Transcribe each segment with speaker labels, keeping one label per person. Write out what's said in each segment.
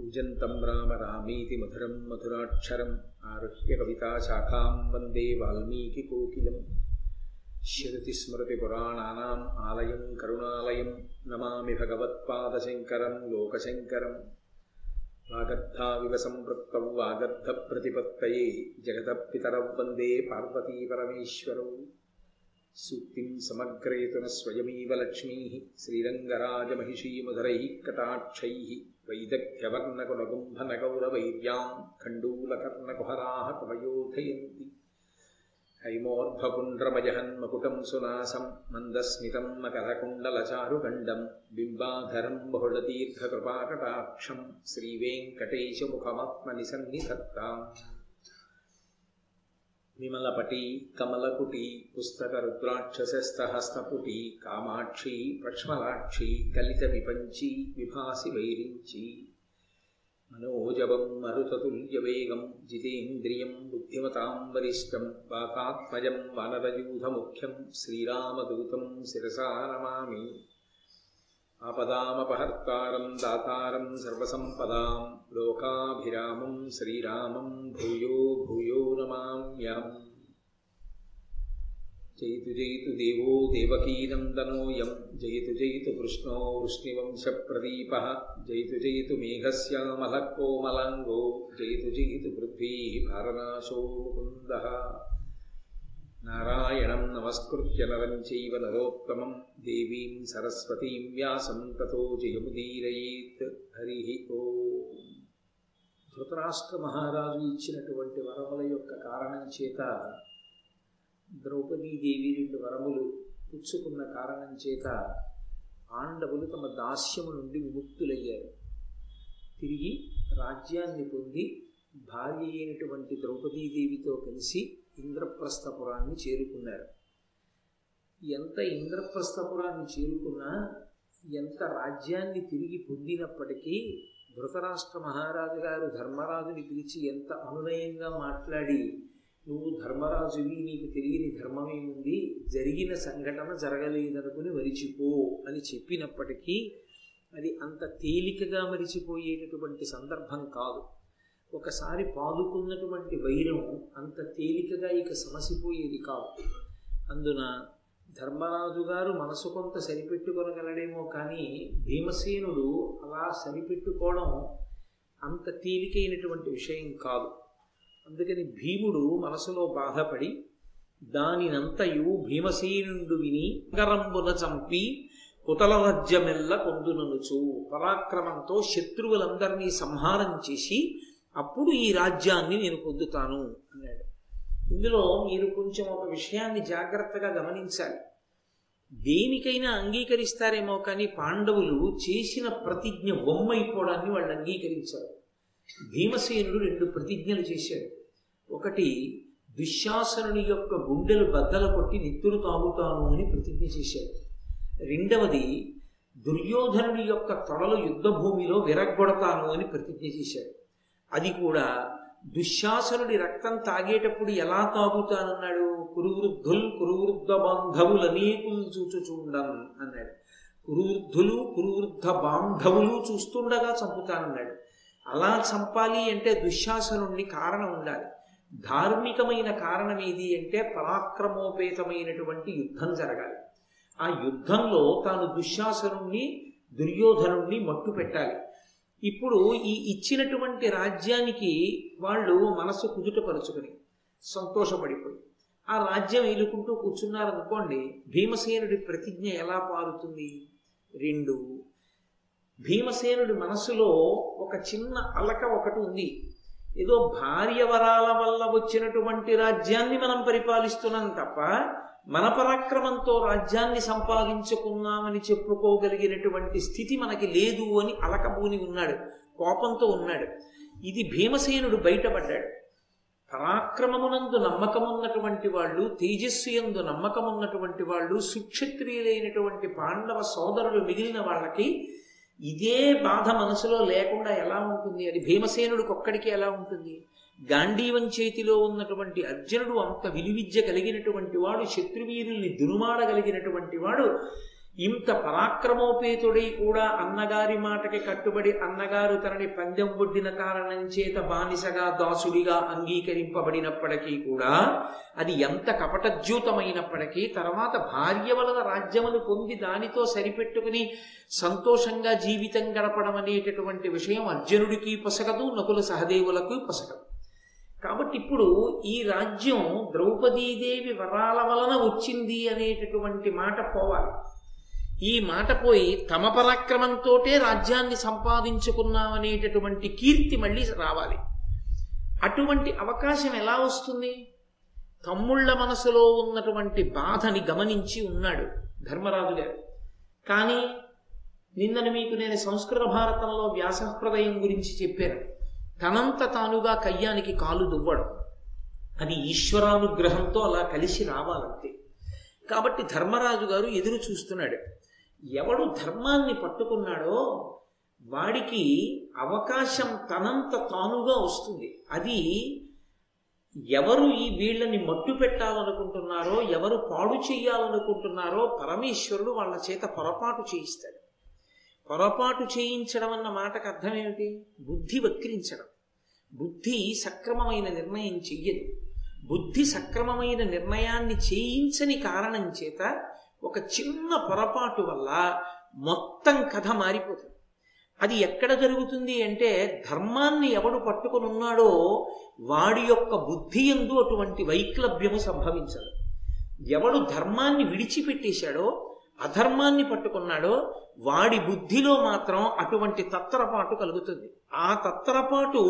Speaker 1: कूजन्तं राम रामेति मधुरं मधुराक्षरम् आरुह्य कविताशाखां वंदे वाल्मीकिकोकिलम्। श्रुतिस्मृतिपुराणानाम् आलयं करुणालयं नमामि भगवत्पादशङ्करं लोकशङ्करम्। वागद्धाविव सम्पृक्तौ वागद्धप्रतिपत्तये जगतपितरौ वंदे पार्वतीपरमेश्वरौ। सूक्तिं समग्रयतु न स्वयमेव लक्ष्मीः श्रीरङ्गराजमहिषीमधुरैः कटाक्षैः। वैदग्ध्यवर्णकुलगुम्भनगौरवैर्यां खण्डूलकर्णकुहराः कवयोधयन्ति हैमोर्ध्वपुण्ड्रमजहन्मकुटं सुनासं मन्दस्मितं मकरकुण्डलचारुगण्डं बिम्बाधरं बहुलदीर्घकृपाकटाक्षं श्रीवेङ्कटेशमुखमात्मनिसन्निधत्ताम् విమలపటి కమలకుటి పుస్తక రుద్రాక్షశస్తహస్తపుటి కామాక్షి పక్ష్మలాక్షి కలిత విపంచి విభాసి వైరించి. మనోజవం మరుతతుల్యవేగం జితేంద్రియం బుద్ధిమతాం వరిష్టం వాకాత్మజం వనరయూధముఖ్యం శ్రీరామదూతం శిరసా నమామి. ఆపదామపహర్తారం దాతారం సర్వసంపదాం లోకాభిరామం శ్రీరామం భూయో భూయో నమామ్యాం జయతు జయతు దేవో దేవకీనందనోయం జయతు జయతు కృష్ణో వృష్ణివంశప్రదీప జయతు జయతు మేఘశ్యామలకోమలాంగో జయతు జయతు పృథ్వీ భారనాశో ముకుందః. నమస్కృత్య నరం చైవ నరోత్తమం దేవీం సరస్వతీం వ్యాసం తతో జయముదీరయేత్ హరి ఓ. ధృతరాష్ట్ర మహారాజు ఇచ్చినటువంటి వరముల యొక్క కారణం చేత ద్రౌపదీదేవి రెండు వరములు పుచ్చుకున్న కారణం చేత ఆండవులు తమ దాస్యము నుండి విముక్తులయ్యారు. తిరిగి రాజ్యాన్ని పొంది భార్య అయినటువంటి ద్రౌపదీదేవితో కలిసి ఇంద్రప్రస్థపురాన్ని చేరుకున్నారు. ఎంత ఇంద్రప్రస్థపురాన్ని చేరుకున్నా ఎంత రాజ్యాన్ని తిరిగి పొందినప్పటికీ ధృతరాష్ట్ర మహారాజు గారు ధర్మరాజుని పిలిచి ఎంత అనునయంగా మాట్లాడి నువ్వు ధర్మరాజువి నీకు తెలియని ధర్మమేముంది? జరిగిన సంఘటన జరగలేదనుకుని మరిచిపో అని చెప్పినప్పటికీ అది అంత తేలికగా మరిచిపోయేటటువంటి సందర్భం కాదు. ఒకసారి పాదుకున్నటువంటి వైరం అంత తేలికగా ఇక సమసిపోయేది కాదు. అందున ధర్మరాజు గారు మనసు కొంత సరిపెట్టుకొనగలడేమో కానీ భీమసేనుడు అలా సరిపెట్టుకోవడం అంత తేలికైనటువంటి విషయం కాదు. అందుకని భీముడు మనసులో బాధపడి దానినంతయు భీమసేనుడు విని గరంబున చంపి కుతల రాజ్యమెల్ల పొందుననుచు పరాక్రమంతో శత్రువులందరినీ సంహారం చేసి అప్పుడు ఈ రాజ్యాన్ని నేను పొందుతాను అన్నాడు. ఇందులో మీరు కొంచెం ఒక విషయాన్ని జాగ్రత్తగా గమనించాలి. దేనికైనా అంగీకరిస్తారేమో కానీ పాండవులు చేసిన ప్రతిజ్ఞ బొమ్మైపోవడాన్ని వాళ్ళు అంగీకరించారు. భీమసేనుడు రెండు ప్రతిజ్ఞలు చేశాడు. ఒకటి దుశ్శాసనుని యొక్క గుండెలు బద్దల కొట్టి నిత్తులు తాగుతాను అని ప్రతిజ్ఞ చేశాడు. రెండవది దుర్యోధనుడి యొక్క తొడలు యుద్ధభూమిలో విరగ్గొడతాను అని ప్రతిజ్ఞ చేశాడు. అది కూడా దుశ్శాసనుడి రక్తం తాగేటప్పుడు ఎలా తాగుతానన్నాడు? కురువృద్ధుల్ కురువృద్ధ బాంధవులు అనేకులు చూచుచుండన్ అన్నాడు. కురువృద్ధులు కురువృద్ధ బాంధవులు చూస్తుండగా చంపుతానన్నాడు. అలా చంపాలి అంటే దుశ్శాసనుడిని కారణం ఉండాలి. ధార్మికమైన కారణం ఏది అంటే పరాక్రమోపేతమైనటువంటి యుద్ధం జరగాలి. ఆ యుద్ధంలో తాను దుశ్శాసనుణ్ణి దుర్యోధనుణ్ణి మట్టు పెట్టాలి ఇప్పుడు ఈ ఇచ్చినటువంటి రాజ్యానికి వాళ్ళు మనసు కుదుటపరుచుకుని సంతోషపడిపోయి ఆ రాజ్యం ఏలుకుంటూ కూర్చున్నారనుకోండి భీమసేనుడి ప్రతిజ్ఞ ఎలా పారుతుంది? రెండు భీమసేనుడి మనసులో ఒక చిన్న అలక ఒకటి ఉంది. ఏదో భార్య వరాల వల్ల వచ్చినటువంటి రాజ్యాన్ని మనం పరిపాలిస్తున్నాం తప్ప మన పరాక్రమంతో రాజ్యాన్ని సంపాదించుకున్నామని చెప్పుకోగలిగినటువంటి స్థితి మనకి లేదు అని అలకబూని ఉన్నాడు కోపంతో ఉన్నాడు. ఇది భీమసేనుడు బయటపడ్డాడు. పరాక్రమమునందు నమ్మకమున్నటువంటి వాళ్ళు తేజస్సు యందు నమ్మకమున్నటువంటి వాళ్ళు సుక్షత్రియులైనటువంటి పాండవ సోదరులు మిగిలిన వాళ్ళకి ఇదే బాధ మనసులో లేకుండా ఎలా ఉంటుంది? అది భీమసేనుడికి ఒక్కడికి ఎలా ఉంటుంది? గాంధీవం చేతిలో ఉన్నటువంటి అర్జునుడు అంత విలువిద్య కలిగినటువంటి వాడు శత్రువీరుల్ని దునుమాడగలిగినటువంటి వాడు ఇంత పరాక్రమోపేతుడై కూడా అన్నగారి మాటకి కట్టుబడి అన్నగారు తనని పందెం ఒడ్డిన కారణం చేత బానిసగా దాసుడిగా అంగీకరింపబడినప్పటికీ కూడా అది ఎంత కపటద్యూతమైనప్పటికీ తర్వాత భార్య వలన రాజ్యమును పొంది దానితో సరిపెట్టుకుని సంతోషంగా జీవితం గడపడం అనేటటువంటి విషయం అర్జునుడికి పొసగదు నకుల సహదేవులకు పొసగదు. కాబట్టి ఇప్పుడు ఈ రాజ్యం ద్రౌపదీదేవి వరాల వలన వచ్చింది అనేటటువంటి మాట పోవాలి. ఈ మాట పోయి తమ పరాక్రమంతోటే రాజ్యాన్ని సంపాదించుకున్నామనేటటువంటి కీర్తి మళ్ళీ రావాలి. అటువంటి అవకాశం ఎలా వస్తుంది? తమ్ముళ్ళ మనసులో ఉన్నటువంటి బాధని గమనించి ఉన్నాడు ధర్మరాజు గారు. కానీ నిన్నను మీకు నేను సంస్కృత భారతంలో వ్యాసహృదయం గురించి చెప్పాను. తనంత తానుగా కయ్యానికి కాలు దువ్వడం. అది ఈశ్వరానుగ్రహంతో అలా కలిసి రావాలంతే. కాబట్టి ధర్మరాజు గారు ఎదురు చూస్తున్నాడు. ఎవడు ధర్మాన్ని పట్టుకున్నాడో వాడికి అవకాశం తనంత తానుగా వస్తుంది. అది ఎవరు ఈ వీళ్ళని మట్టు పెట్టాలనుకుంటున్నారో ఎవరు పాడు చేయాలనుకుంటున్నారో పరమేశ్వరుడు వాళ్ళ చేత పొరపాటు చేయిస్తాడు. పొరపాటు చేయించడం అన్న మాటకు అర్థం ఏమిటి బుద్ధి వక్రించడం. బుద్ధి సక్రమమైన నిర్ణయం చెయ్యదు. బుద్ధి సక్రమమైన నిర్ణయాన్ని చేయించని కారణం చేత ఒక చిన్న పొరపాటు వల్ల మొత్తం కథ మారిపోతుంది. అది ఎక్కడ జరుగుతుంది అంటే ధర్మాన్ని ఎవడు పట్టుకుని ఉన్నాడో వాడి యొక్క బుద్ధి ఎందు అటువంటి వైక్లభ్యము సంభవించదు. ఎవడు ధర్మాన్ని విడిచిపెట్టేశాడో అధర్మాన్ని పట్టుకున్నాడో వాడి బుద్ధిలో మాత్రం అటువంటి తత్తరపాటు కలుగుతుంది. ఆ తత్తరపాటు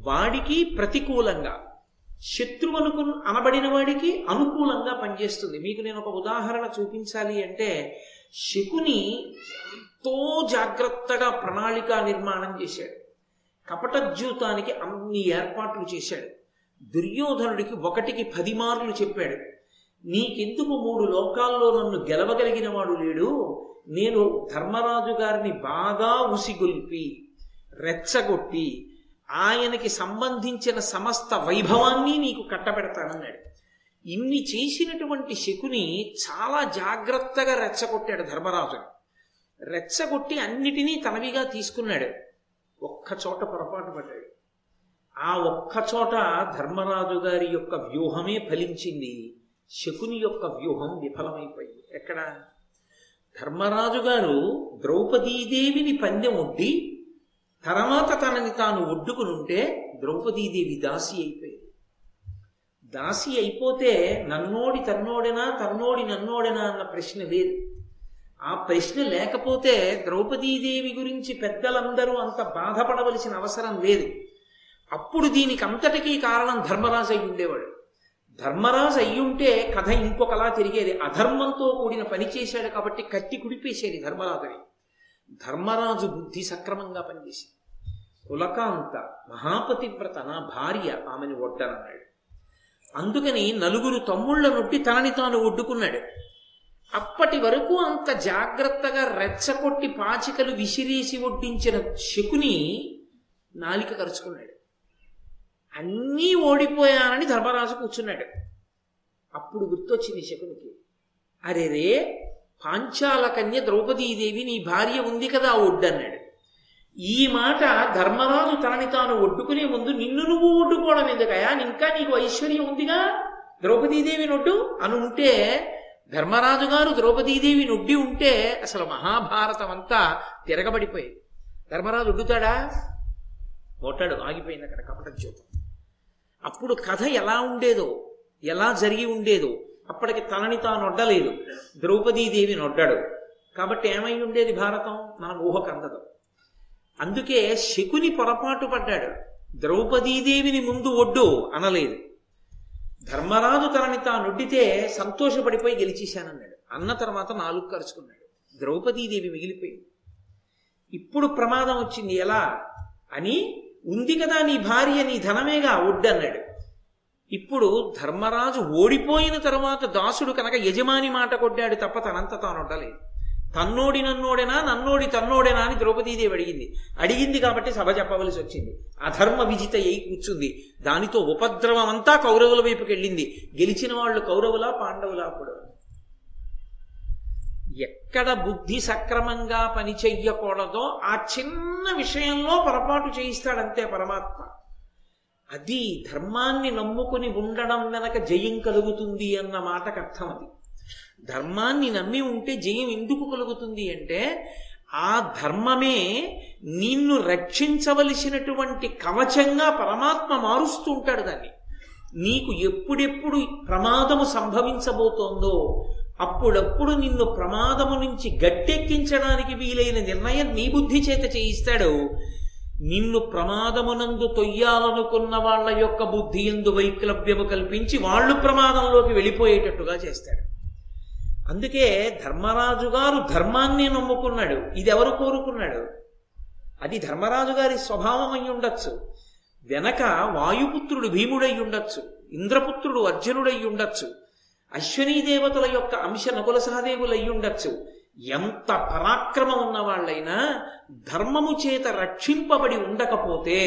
Speaker 1: వాడికి ప్రతికూలంగా శత్రువనుకు అనబడిన వాడికి అనుకూలంగా పనిచేస్తుంది. మీకు నేను ఒక ఉదాహరణ చూపించాలి అంటే శకుని ఎంతో జాగ్రత్తగా ప్రణాళిక నిర్మాణం చేశాడు. కపటజ్యూతానికి అన్ని ఏర్పాట్లు చేశాడు. దుర్యోధనుడికి ఒకటికి పది మార్లు చెప్పాడు. నీకెందుకు మూడు లోకాల్లో నన్ను గెలవగలిగిన వాడు లేడు? నేను ధర్మరాజు గారిని బాగా ఉసిగొల్పి రెచ్చగొట్టి ఆయనకి సంబంధించిన సమస్త వైభవాన్ని నీకు కట్టబెడతానన్నాడు. ఇన్ని చేసినటువంటి శకుని చాలా జాగ్రత్తగా రెచ్చగొట్టాడు ధర్మరాజుని. రెచ్చగొట్టి అన్నిటినీ తనవిగా తీసుకున్నాడు. ఒక్క చోట పొరపాటు పడ్డాడు. ఆ ఒక్క చోట ధర్మరాజు గారి యొక్క వ్యూహమే ఫలించింది. శకుని యొక్క వ్యూహం విఫలమైపోయింది. ఎక్కడ? ధర్మరాజు గారు ద్రౌపదీదేవిని పందెం ఒడ్డి తర్వాత తనని తాను ఒడ్డుకునుంటే ద్రౌపదీదేవి దాసి అయిపోయింది. దాసి అయిపోతే నన్నోడి తన్నోడెనా తన్నోడి నన్నోడెనా అన్న ప్రశ్న లేదు. ఆ ప్రశ్న లేకపోతే ద్రౌపదీదేవి గురించి పెద్దలందరూ అంత బాధపడవలసిన అవసరం లేదు. అప్పుడు దీనికి అంతటికీ కారణం ధర్మరాజు అయి ఉండేవాడు. ధర్మరాజు అయ్యుంటే కథ ఇంకొకలా తిరిగేది. అధర్మంతో కూడిన పని చేశాడు కాబట్టి కట్టి కుడిపేసేది ధర్మరాజుని. ధర్మరాజు బుద్ధి సక్రమంగా పనిచేసింది. కులకాంత మహాపతివ్రత నా భార్య ఆమెని ఒడ్డనన్నాడు. అందుకని నలుగురు తమ్ముళ్ళ నుండి తనని తాను ఒడ్డుకున్నాడు. అప్పటి వరకు అంత జాగ్రత్తగా రెచ్చగొట్టి పాచికలు విసిరేసి ఒడ్డించిన శకుని నాలిక కరుచుకున్నాడు. అన్నీ ఓడిపోయానని ధర్మరాజు కూర్చున్నాడు. అప్పుడు గుర్తొచ్చింది శకునికి. అరే రే పాంచాల కన్య ద్రౌపదీదేవి నీ భార్య ఉంది కదా ఒడ్డన్నాడు. ఈ మాట ధర్మరాజు తనని తాను ఒడ్డుకునే ముందు నిన్ను నువ్వు ఒడ్డుకోవడం ఎందుకయా ఇంకా నీకు ఐశ్వర్యం ఉందిగా? ద్రౌపదీదేవి నొడ్డు? అని ఉంటే ధర్మరాజు గారు ద్రౌపదీదేవి నొడ్డి ఉంటే అసలు మహాభారతం అంతా తిరగబడిపోయేది. ధర్మరాజు ఒడ్డుతాడా? ఒట్టాడు ఆగిపోయింది అక్కడ కపట జ్యోతం అప్పుడు కథ ఎలా ఉండేదో ఎలా జరిగి ఉండేదో అప్పటికి తనని తాను నొడ్డలేదు. ద్రౌపదీదేవి నొడ్డాడు. కాబట్టి ఏమై ఉండేది భారతం? మనం ఊహకు అందదు అందుకే శకుని పొరపాటు పడ్డాడు. ద్రౌపదీదేవిని ముందు ఒడ్డు అనలేదు. ధర్మరాజు తనని తానొడ్డితే సంతోషపడిపోయి గెలిచేశానన్నాడు. అన్న తర్వాత నాలుగు కరుచుకున్నాడు. ద్రౌపదీదేవి మిగిలిపోయింది. ఇప్పుడు ప్రమాదం వచ్చింది ఎలా అని ఉంది కదా నీ భార్య నీ ధనమేగా? ఒడ్డన్నాడు. ఇప్పుడు ధర్మరాజు ఓడిపోయిన తర్వాత దాసుడు కనుక యజమాని మాట కొట్టాడు తప్ప తనంత తానొడ్డలేదు తన్నోడి నన్నోడేనా నన్నోడి తన్నోడేనా అని ద్రౌపదీదేవి అడిగింది. అడిగింది కాబట్టి సభ చెప్పవలసి వచ్చింది. అధర్మ విజిత అయి కూర్చుంది. దానితో ఉపద్రవం అంతా కౌరవుల వైపుకి వెళ్ళింది. గెలిచిన వాళ్ళు కౌరవులా పాండవులా కూడా. ఎక్కడ బుద్ధి సక్రమంగా పని చెయ్యకూడదో ఆ చిన్న విషయంలో పొరపాటు చేయిస్తాడంతే పరమాత్మ. అది ధర్మాన్ని నమ్ముకుని ఉండడం వెనక జయం కలుగుతుంది అన్న మాటకు అర్థం అది. ధర్మాన్ని నమ్మి ఉంటే జయం ఎందుకు కలుగుతుంది అంటే ఆ ధర్మమే నిన్ను రక్షించవలసినటువంటి కవచంగా పరమాత్మ మారుస్తూ ఉంటాడు దాన్ని. నీకు ఎప్పుడెప్పుడు ప్రమాదము సంభవించబోతోందో అప్పుడప్పుడు నిన్ను ప్రమాదము నుంచి గట్టెక్కించడానికి వీలైన నిర్ణయం నీ బుద్ధి చేత చేయిస్తాడు. నిన్ను ప్రమాదమునందు తొయ్యాలనుకున్న వాళ్ళ యొక్క బుద్ధి ఎందు వైక్లవ్యము కల్పించి వాళ్ళు ప్రమాదంలోకి వెళ్ళిపోయేటట్టుగా చేస్తాడు. అందుకే ధర్మరాజు గారు ధర్మాన్ని నమ్ముకున్నాడు. ఇది ఎవరు కోరుకున్నాడు? అది ధర్మరాజు గారి స్వభావం అయి ఉండొచ్చు. వెనక వాయుపుత్రుడు భీముడై ఉండొచ్చు. ఇంద్రపుత్రుడు అర్జునుడై ఉండొచ్చు. అశ్వనీ దేవతల యొక్క అంశ నకుల సహదేవులై ఉండొచ్చు. ఎంత పరాక్రమం ఉన్నవాళ్ళైనా ధర్మము చేత రక్షింపబడి ఉండకపోతే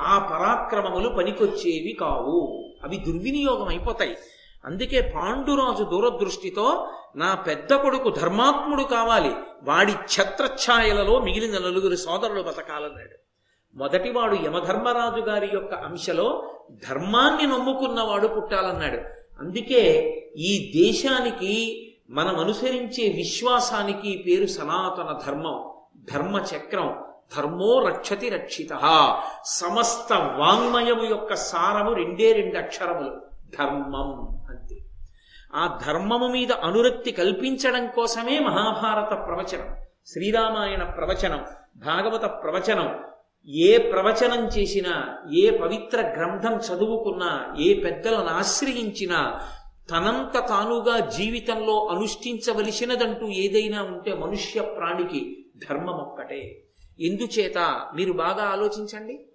Speaker 1: ఆ పరాక్రమములు పనికొచ్చేవి కావు. అవి దుర్వినియోగం అయిపోతాయి అందుకే పాండురాజు దూరదృష్టితో నా పెద్ద కొడుకు ధర్మాత్ముడు కావాలి. వాడి ఛత్రఛాయలలో మిగిలిన నలుగురు సోదరులు బతకాలన్నాడు. మొదటివాడు యమధర్మరాజు గారి యొక్క అంశలో ధర్మాన్ని నమ్ముకున్నవాడు పుట్టాలన్నాడు. అందుకే ఈ దేశానికి మనం అనుసరించే విశ్వాసానికి పేరు సనాతన ధర్మం ధర్మచక్రం ధర్మో రక్షతి రక్షిత. సమస్త వాంగ్మయము యొక్క సారము రెండే రెండు అక్షరములు ధర్మం అంతే. ఆ ధర్మము మీద అనురక్తి కల్పించడం కోసమే మహాభారత ప్రవచనం శ్రీరామాయణ ప్రవచనం భాగవత ప్రవచనం. ఏ ప్రవచనం చేసినా ఏ పవిత్ర గ్రంథం చదువుకున్నా ఏ పెద్దలను ఆశ్రయించినా తనంత తానుగా జీవితంలో అనుష్ఠించవలసినదంటూ ఏదైనా ఉంటే మనుష్య ప్రాణికి ధర్మం ఒక్కటే ఎందుచేత? మీరు బాగా ఆలోచించండి.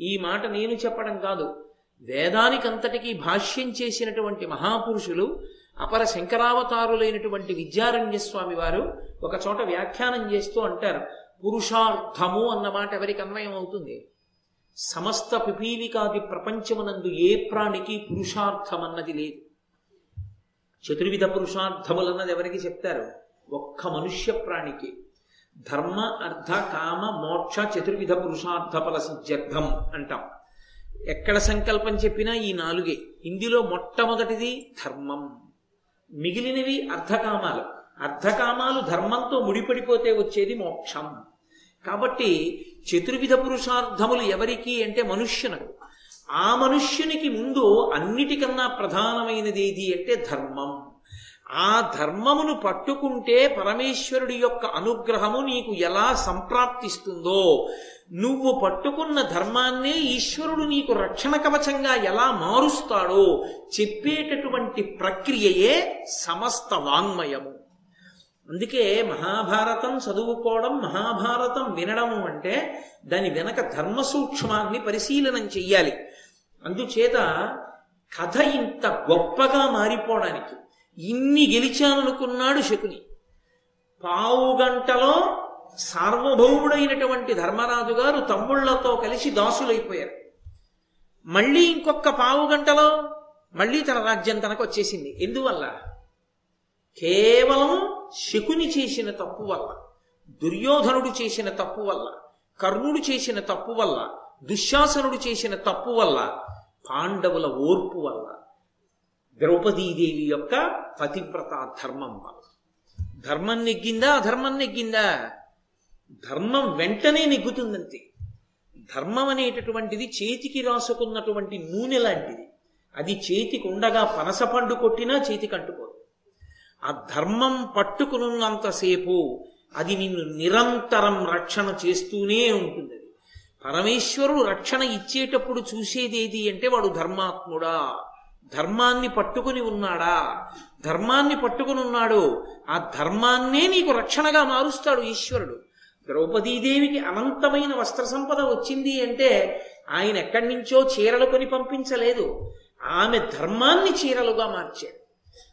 Speaker 1: ఈ మాట నేను చెప్పడం కాదు. వేదానికంతటికీ భాష్యం చేసినటువంటి మహాపురుషులు అపర శంకరావతారులైనటువంటి విద్యారణ్య స్వామి వారు ఒక చోట వ్యాఖ్యానం చేస్తూ అంటారు పురుషార్థము అన్న మాట ఎవరికి అన్వయం అవుతుంది? సమస్త పిపీలికాది ప్రపంచమునందు ఏ ప్రాణికి పురుషార్థం అన్నది లేదు. చతుర్విధ పురుషార్థములన్నది ఎవరికి చెప్తారు? ఒక్క మనుష్య ప్రాణికి. ధర్మ అర్థ కామ మోక్ష చతుర్విధ పురుషార్థ ఫల సిద్ధ్యర్థం అంటాం. ఎక్కడ సంకల్పం చెప్పినా ఈ నాలుగే. ఇందులో మొట్టమొదటిది ధర్మం. మిగిలినవి అర్ధకామాలు అర్ధకామాలు ధర్మంతో ముడిపడిపోతే వచ్చేది మోక్షం. కాబట్టి చతుర్విధ పురుషార్థములు ఎవరికి అంటే మనుష్యునకు. ఆ మనుష్యునికి ముందు అన్నిటికన్నా ప్రధానమైనది ఏది అంటే ధర్మం. ఆ ధర్మమును పట్టుకుంటే పరమేశ్వరుడి యొక్క అనుగ్రహము నీకు ఎలా సంప్రాప్తిస్తుందో నువ్వు పట్టుకున్న ధర్మాన్నే ఈశ్వరుడు నీకు రక్షణ కవచంగా ఎలా మారుస్తాడో చెప్పేటటువంటి ప్రక్రియయే సమస్త వాంగ్మయము. అందుకే మహాభారతం చదువుకోవడం మహాభారతం వినడం అంటే దాని వెనక ధర్మ సూక్ష్మాన్ని పరిశీలనం చెయ్యాలి. అందుచేత కథ ఇంత గొప్పగా మారిపోవడానికి ఇన్ని గెలిచాననుకున్నాడు శకుని. పావు గంటలో సార్వభౌముడైనటువంటి ధర్మరాజు గారు తమ్ముళ్ళతో కలిసి దాసులైపోయారు. మళ్ళీ ఇంకొక పావు గంటలో మళ్ళీ తన రాజ్యం తనకు వచ్చేసింది ఎందువల్ల? కేవలం శకుని చేసిన తప్పు వల్ల దుర్యోధనుడు చేసిన తప్పు వల్ల కర్ణుడు చేసిన తప్పు వల్ల దుశ్శాసనుడు చేసిన తప్పు వల్ల పాండవుల ఓర్పు వల్ల ద్రౌపదీదేవి యొక్క పతివ్రత ధర్మం వల్ల. ధర్మం నెగ్గిందా? అధర్మం నెగ్గిందా? ధర్మం వెంటనే నెగ్గుతుందంతే. ధర్మం అనేటటువంటిది చేతికి రాసుకున్నటువంటి నూనె లాంటిది. అది చేతికి ఉండగా పనసపండు కొట్టినా చేతికి అంటుకోదు. ఆ ధర్మం పట్టుకునున్నంతసేపు అది నిన్ను నిరంతరం రక్షణ చేస్తూనే ఉంటుంది. అది పరమేశ్వరుడు రక్షణ ఇచ్చేటప్పుడు చూసేదేది అంటే వాడు ధర్మాత్ముడా. ధర్మాన్ని పట్టుకుని ఉన్నాడా? ధర్మాన్ని పట్టుకుని ఉన్నాడు. ఆ ధర్మాన్నే నీకు రక్షణగా మారుస్తాడు ఈశ్వరుడు. ద్రౌపదీదేవికి అనంతమైన వస్త్ర సంపద వచ్చింది అంటే ఆయన ఎక్కడి నుంచో చీరలు కొని పంపించలేదు. ఆమె ధర్మాన్ని చీరలుగా మార్చాడు.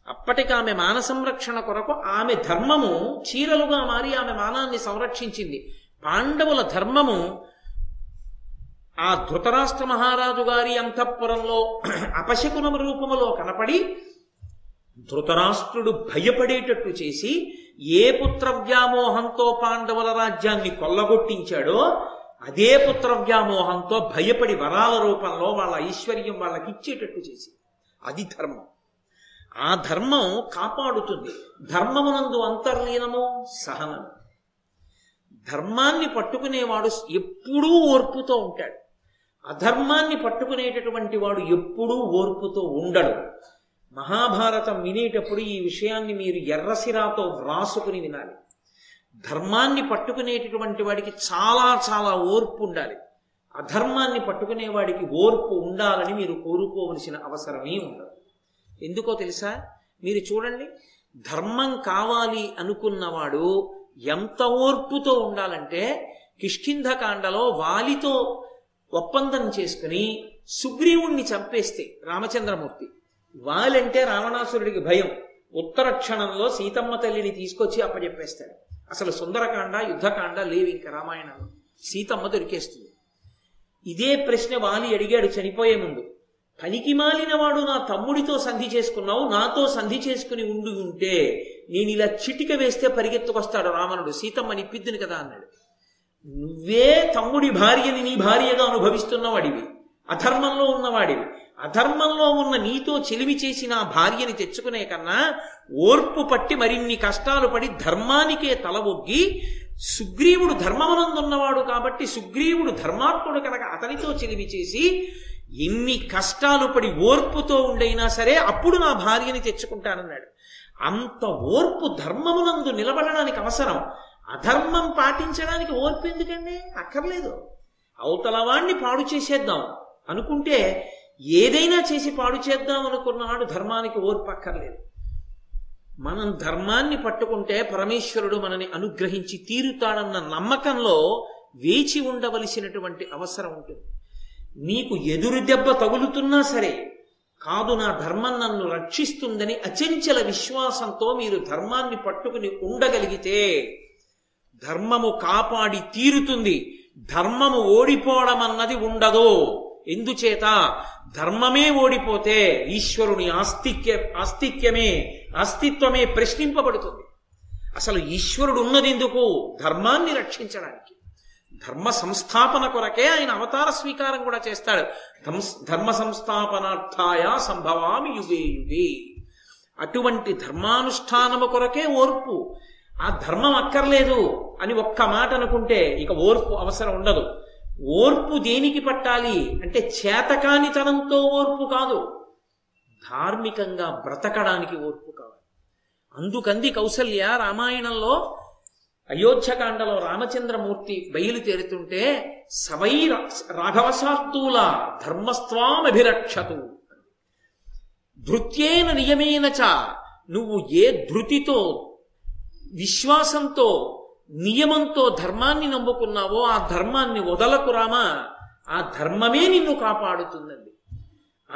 Speaker 1: అప్పటికి ఆమె మాన సంరక్షణ కొరకు ఆమె ధర్మము చీరలుగా మారి ఆమె మానాన్ని సంరక్షించింది. పాండవుల ధర్మము ఆ ధృతరాష్ట్ర మహారాజు గారి అంతఃపురంలో అపశకున రూపములో కనపడి ధృతరాష్ట్రుడు భయపడేటట్టు చేసి ఏ పుత్ర వ్యామోహంతో పాండవుల రాజ్యాన్ని కొల్లగొట్టించాడో అదే పుత్ర వ్యామోహంతో భయపడి వరాల రూపంలో వాళ్ళ ఐశ్వర్యం వాళ్ళకి ఇచ్చేటట్టు చేసి. అది ధర్మం. ఆ ధర్మం కాపాడుతుంది. ధర్మమునందు అంతర్లీనము సహనము. ధర్మాన్ని పట్టుకునేవాడు ఎప్పుడూ ఓర్పుతో ఉంటాడు. అధర్మాన్ని పట్టుకునేటటువంటి వాడు ఎప్పుడూ ఓర్పుతో ఉండడు. మహాభారతం వినేటప్పుడు ఈ విషయాన్ని మీరు ఎర్రసిరాతో వ్రాసుకుని వినాలి. ధర్మాన్ని పట్టుకునేటటువంటి వాడికి చాలా చాలా ఓర్పు ఉండాలి. అధర్మాన్ని పట్టుకునేవాడికి ఓర్పు ఉండాలని మీరు కోరుకోవలసిన అవసరమే ఉండదు. ఎందుకో తెలుసా? మీరు చూడండి ధర్మం కావాలి అనుకున్నవాడు ఎంత ఓర్పుతో ఉండాలంటే కిష్కింధకాండలో వాలితో ఒప్పందం చేసుకుని సుగ్రీవుణ్ణి చంపేస్తే రామచంద్రమూర్తి. వాలంటే రావణాసురుడికి భయం. ఉత్తర క్షణంలో సీతమ్మ తల్లిని తీసుకొచ్చి అప్పచెప్పేస్తాడు అసలు సుందరకాండ యుద్ధకాండ లేవు ఇంకా రామాయణంలో. సీతమ్మ దొరికేస్తుంది. ఇదే ప్రశ్న వాలి అడిగాడు చనిపోయే ముందు. పనికి మాలిన వాడు నా తమ్ముడితో సంధి చేసుకున్నావు నాతో సంధి చేసుకుని ఉండి ఉంటే నేను ఇలా చిటిక వేస్తే పరిగెత్తుకొస్తాడు రావణుడు. సీతమ్మ నిప్పిద్దును కదా అన్నాడు. నువ్వే తమ్ముడి భార్యని నీ భార్యగా అనుభవిస్తున్నవాడివి. అధర్మంలో ఉన్నవాడివి. అధర్మంలో ఉన్న నీతో చెలివి చేసిన ఆ భార్యని తెచ్చుకునే కన్నా ఓర్పు పట్టి మరిన్ని కష్టాలు పడి ధర్మానికే తల ఒగ్గి సుగ్రీవుడు ధర్మమునందున్నవాడు కాబట్టి సుగ్రీవుడు ధర్మాత్ముడు కనుక అతనితో చెలివి చేసి ఎన్ని కష్టాలు పడి ఓర్పుతో ఉండైనా సరే అప్పుడు నా భార్యని తెచ్చుకుంటానన్నాడు. అంత ఓర్పు ధర్మమునందు నిలబడడానికి అవసరం. అధర్మం పాటించడానికి ఓర్పు ఎందుకండి? అక్కర్లేదు. అవతలవాణ్ణి పాడు చేసేద్దాం. అనుకుంటే ఏదైనా చేసి పాడు చేద్దాం అనుకున్నాడు ధర్మానికి ఓర్పు అక్కర్లేదు. మనం ధర్మాన్ని పట్టుకుంటే పరమేశ్వరుడు మనని అనుగ్రహించి తీరుతాడన్న నమ్మకంలో వేచి ఉండవలసినటువంటి అవసరం ఉంటుంది. నీకు ఎదురు దెబ్బ తగులుతున్నా సరే కాదు నా ధర్మం నన్ను రక్షిస్తుందని అచంచల విశ్వాసంతో మీరు ధర్మాన్ని పట్టుకుని ఉండగలిగితే ధర్మము కాపాడి తీరుతుంది. ధర్మము ఓడిపోవడం అన్నది ఉండదు. ఎందుచేత? ధర్మమే ఓడిపోతే ఈశ్వరుని ఆస్తిక్య ఆస్తిక్యమే అస్తిత్వమే ప్రశ్నింపబడుతుంది. అసలు ఈశ్వరుడు ఉన్నది ఎందుకు ధర్మాన్ని రక్షించడానికి. ధర్మ సంస్థాపన కొరకే ఆయన అవతార స్వీకారం కూడా చేస్తాడు. ధర్మ సంస్థాపనార్థాయ సంభవామి యుగే యుగే. అటువంటి ధర్మానుష్ఠానము కొరకే ఓర్పు. ఆ ధర్మం అక్కర్లేదు అని ఒక్క మాట అనుకుంటే ఇక ఓర్పు అవసరం ఉండదు. ఓర్పు దేనికి పట్టాలి అంటే చేతకానితనంతో ఓర్పు కాదు. ధార్మికంగా బ్రతకడానికి ఓర్పు కావాలి. అందుకంది కౌసల్య రామాయణంలో అయోధ్యకాండలో రామచంద్రమూర్తి బయలుదేరుతుంటే సవై రాఘవశాస్తూల ధర్మస్వామభిరక్షతు. ధృత్యేన నియమేన చ నువ్వు ఏ ధృతితో విశ్వాసంతో నియమంతో ధర్మాన్ని నమ్ముకున్నావో ఆ ధర్మాన్ని వదలకు రామా. ఆ ధర్మమే నిన్ను కాపాడుతుందండి.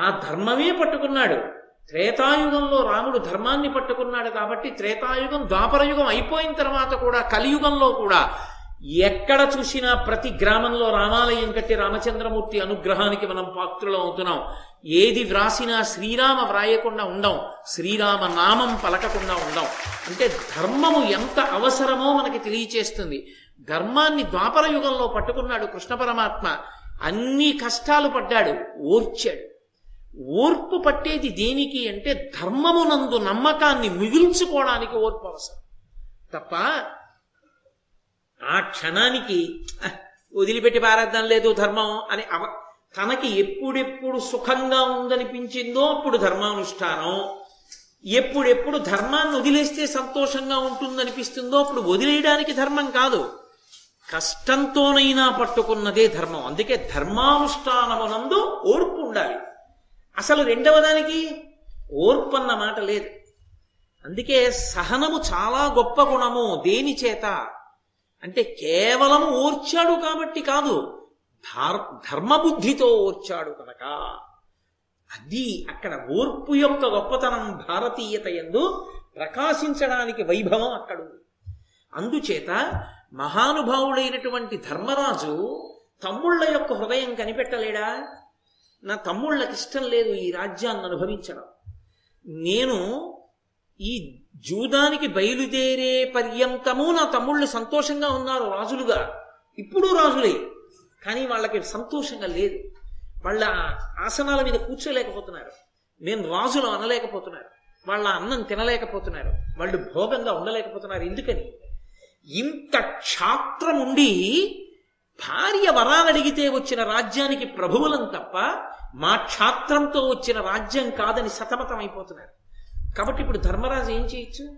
Speaker 1: ఆ ధర్మమే పట్టుకున్నాడు. త్రేతాయుగంలో రాముడు ధర్మాన్ని పట్టుకున్నాడు కాబట్టి త్రేతాయుగం ద్వాపరయుగం అయిపోయిన తర్వాత కూడా కలియుగంలో కూడా ఎక్కడ చూసినా ప్రతి గ్రామంలో రామాలయం కట్టి రామచంద్రమూర్తి అనుగ్రహానికి మనం పాత్రులం అవుతున్నాం ఏది వ్రాసినా శ్రీరామ వ్రాయకుండా ఉండం శ్రీరామ నామం పలకకుండా ఉండం. అంటే ధర్మము ఎంత అవసరమో మనకి తెలియచేస్తుంది. ధర్మాన్ని ద్వాపర యుగంలో పట్టుకున్నాడు కృష్ణ పరమాత్మ. అన్ని కష్టాలు పడ్డాడు ఓర్చాడు. ఓర్పు పట్టేది దేనికి అంటే ధర్మమునందు నమ్మకాన్ని మిగుల్చుకోవడానికి ఓర్పు అవసరం. తప్ప ఆ క్షణానికి వదిలిపెట్టి పారేద్దాం లేదు ధర్మం అని అవ తనకి ఎప్పుడెప్పుడు సుఖంగా ఉందనిపించిందో అప్పుడు ధర్మానుష్ఠానం. ఎప్పుడెప్పుడు ధర్మాన్ని వదిలేస్తే సంతోషంగా ఉంటుందనిపిస్తుందో అప్పుడు వదిలేయడానికి ధర్మం కాదు. కష్టంతోనైనా పట్టుకున్నదే ధర్మం. అందుకే ధర్మానుష్ఠానమునందు ఓర్పు ఉండాలి. అసలు రెండవ దానికి ఓర్పు అన్న మాట లేదు. అందుకే సహనము చాలా గొప్ప గుణము దేని చేత అంటే కేవలం ఓర్చాడు కాబట్టి కాదు ధర్మబుద్ధితో ఓర్చాడు కనుక. అది అక్కడ ఓర్పు యొక్క గొప్పతనం భారతీయత ఎందు ప్రకాశించడానికి వైభవం అక్కడ ఉంది అందుచేత మహానుభావుడైనటువంటి ధర్మరాజు తమ్ముళ్ళ యొక్క హృదయం కనిపెట్టలేడా? నా తమ్ముళ్ళకి ఇష్టం లేదు ఈ రాజ్యాన్ని అనుభవించడం. నేను ఈ జూదానికి బయలుదేరే పర్యంతము నా తమ్ముళ్ళు సంతోషంగా ఉన్నారు రాజులుగా. ఇప్పుడు రాజులే. కానీ వాళ్ళకి సంతోషంగా లేదు. వాళ్ళ ఆసనాల మీద కూర్చోలేకపోతున్నారు. నేను రాజులు అనలేకపోతున్నారు. వాళ్ళ అన్నం తినలేకపోతున్నారు. వాళ్ళు భోగంగా ఉండలేకపోతున్నారు. ఎందుకని? ఇంత క్షాత్రం ఉండి భార్య వరాలడిగితే వచ్చిన రాజ్యానికి ప్రభువులం తప్ప మా క్షాత్రంతో వచ్చిన రాజ్యం కాదని సతమతం అయిపోతున్నారు కాబట్టి ఇప్పుడు ధర్మరాజు ఏం చేయొచ్చు?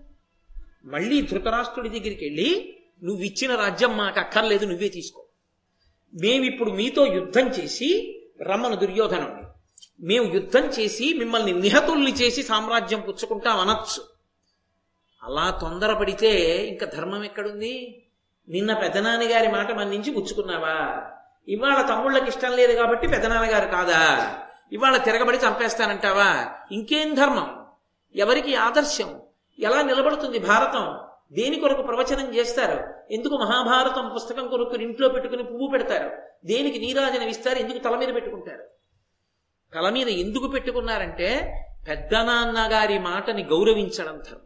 Speaker 1: మళ్ళీ ధృతరాష్ట్రుడి దగ్గరికి వెళ్ళి నువ్వు ఇచ్చిన రాజ్యం మాకు అక్కర్లేదు నువ్వే తీసుకో. మేమిప్పుడు మీతో యుద్ధం చేసి రమ్మను దుర్యోధనుణ్ణి మేము యుద్ధం చేసి మిమ్మల్ని నిహతుల్ని చేసి సామ్రాజ్యం పుచ్చుకుంటాం అనొచ్చు. అలా తొందరపడితే ఇంకా ధర్మం ఎక్కడుంది? నిన్న పెదనాన్నగారి మాట మన నుంచి పుచ్చుకున్నావా? ఇవాళ తమ్ముళ్ళకి ఇష్టం లేదు కాబట్టి పెదనాన్నగారు కాదా? ఇవాళ తిరగబడి చంపేస్తానంటావా? ఇంకేం ధర్మం? ఎవరికి ఆదర్శం? ఎలా నిలబడుతుంది భారతం? దేని కొరకు ప్రవచనం చేస్తారు? ఎందుకు మహాభారతం పుస్తకం కొరకు ఇంట్లో పెట్టుకుని పువ్వు పెడతారు? దేనికి నీరాజనం ఇస్తారు? ఎందుకు తల మీద పెట్టుకుంటారు? తల మీద ఎందుకు పెట్టుకున్నారంటే పెద్ద నాన్నగారి మాటని గౌరవించడం ధర్మం.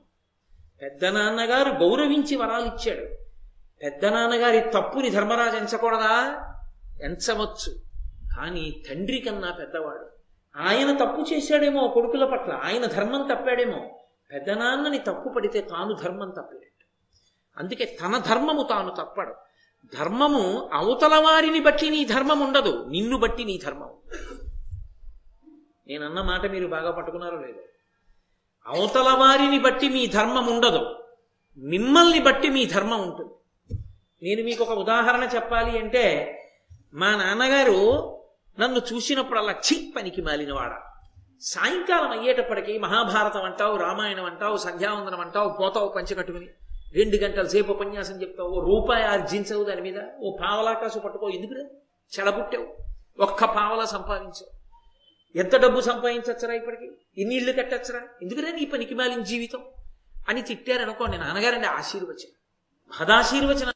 Speaker 1: పెద్దనాన్నగారు గౌరవించి వరాలు ఇచ్చాడు. పెద్దనాన్నగారి తప్పుని ధర్మరాజు ఎంచకూడదా? ఎంచవచ్చు. కానీ తండ్రి కన్నా పెద్దవాడు. ఆయన తప్పు చేశాడేమో కొడుకుల పట్ల ఆయన ధర్మం తప్పాడేమో. పెదనాన్నని తప్పు పడితే తాను ధర్మం తప్పాడట అందుకే తన ధర్మము తాను తప్పడు. ధర్మము అవతల వారిని బట్టి నీ ధర్మం ఉండదు నిన్ను బట్టి నీ ధర్మం నేనన్న మాట మీరు బాగా పట్టుకున్నారో లేదో? అవతల వారిని బట్టి మీ ధర్మం ఉండదు మిమ్మల్ని బట్టి మీ ధర్మం ఉంటుంది. నేను మీకు ఒక ఉదాహరణ చెప్పాలి అంటే మా నాన్నగారు నన్ను చూసినప్పుడల్లా చి పనికి మాలినవాడ. సాయంకాలం అయ్యేటప్పటికి మహాభారతం అంటావు రామాయణం అంటావు సంధ్యావందనం అంటావు పోతావు పంచకట్టుకుని. రెండు గంటల సేపు ఉపన్యాసం చెప్తావు ఓ రూపాయి ఆర్జించవు దాని మీద ఓ పావలాకాసు పట్టుకో ఎందుకురా? చెడబుట్టావు. ఒక్క పావలా సంపాదించావు. ఎంత డబ్బు సంపాదించచ్చరా ఇప్పటికి? ఇన్ని ఇళ్ళు కట్టచ్చరా? ఎందుకురా నీ పనికి మాలిన జీవితం? అని తిట్టారనుకోండి నాన్నగారండి ఆశీర్వచనం. మహదాశీర్వచనం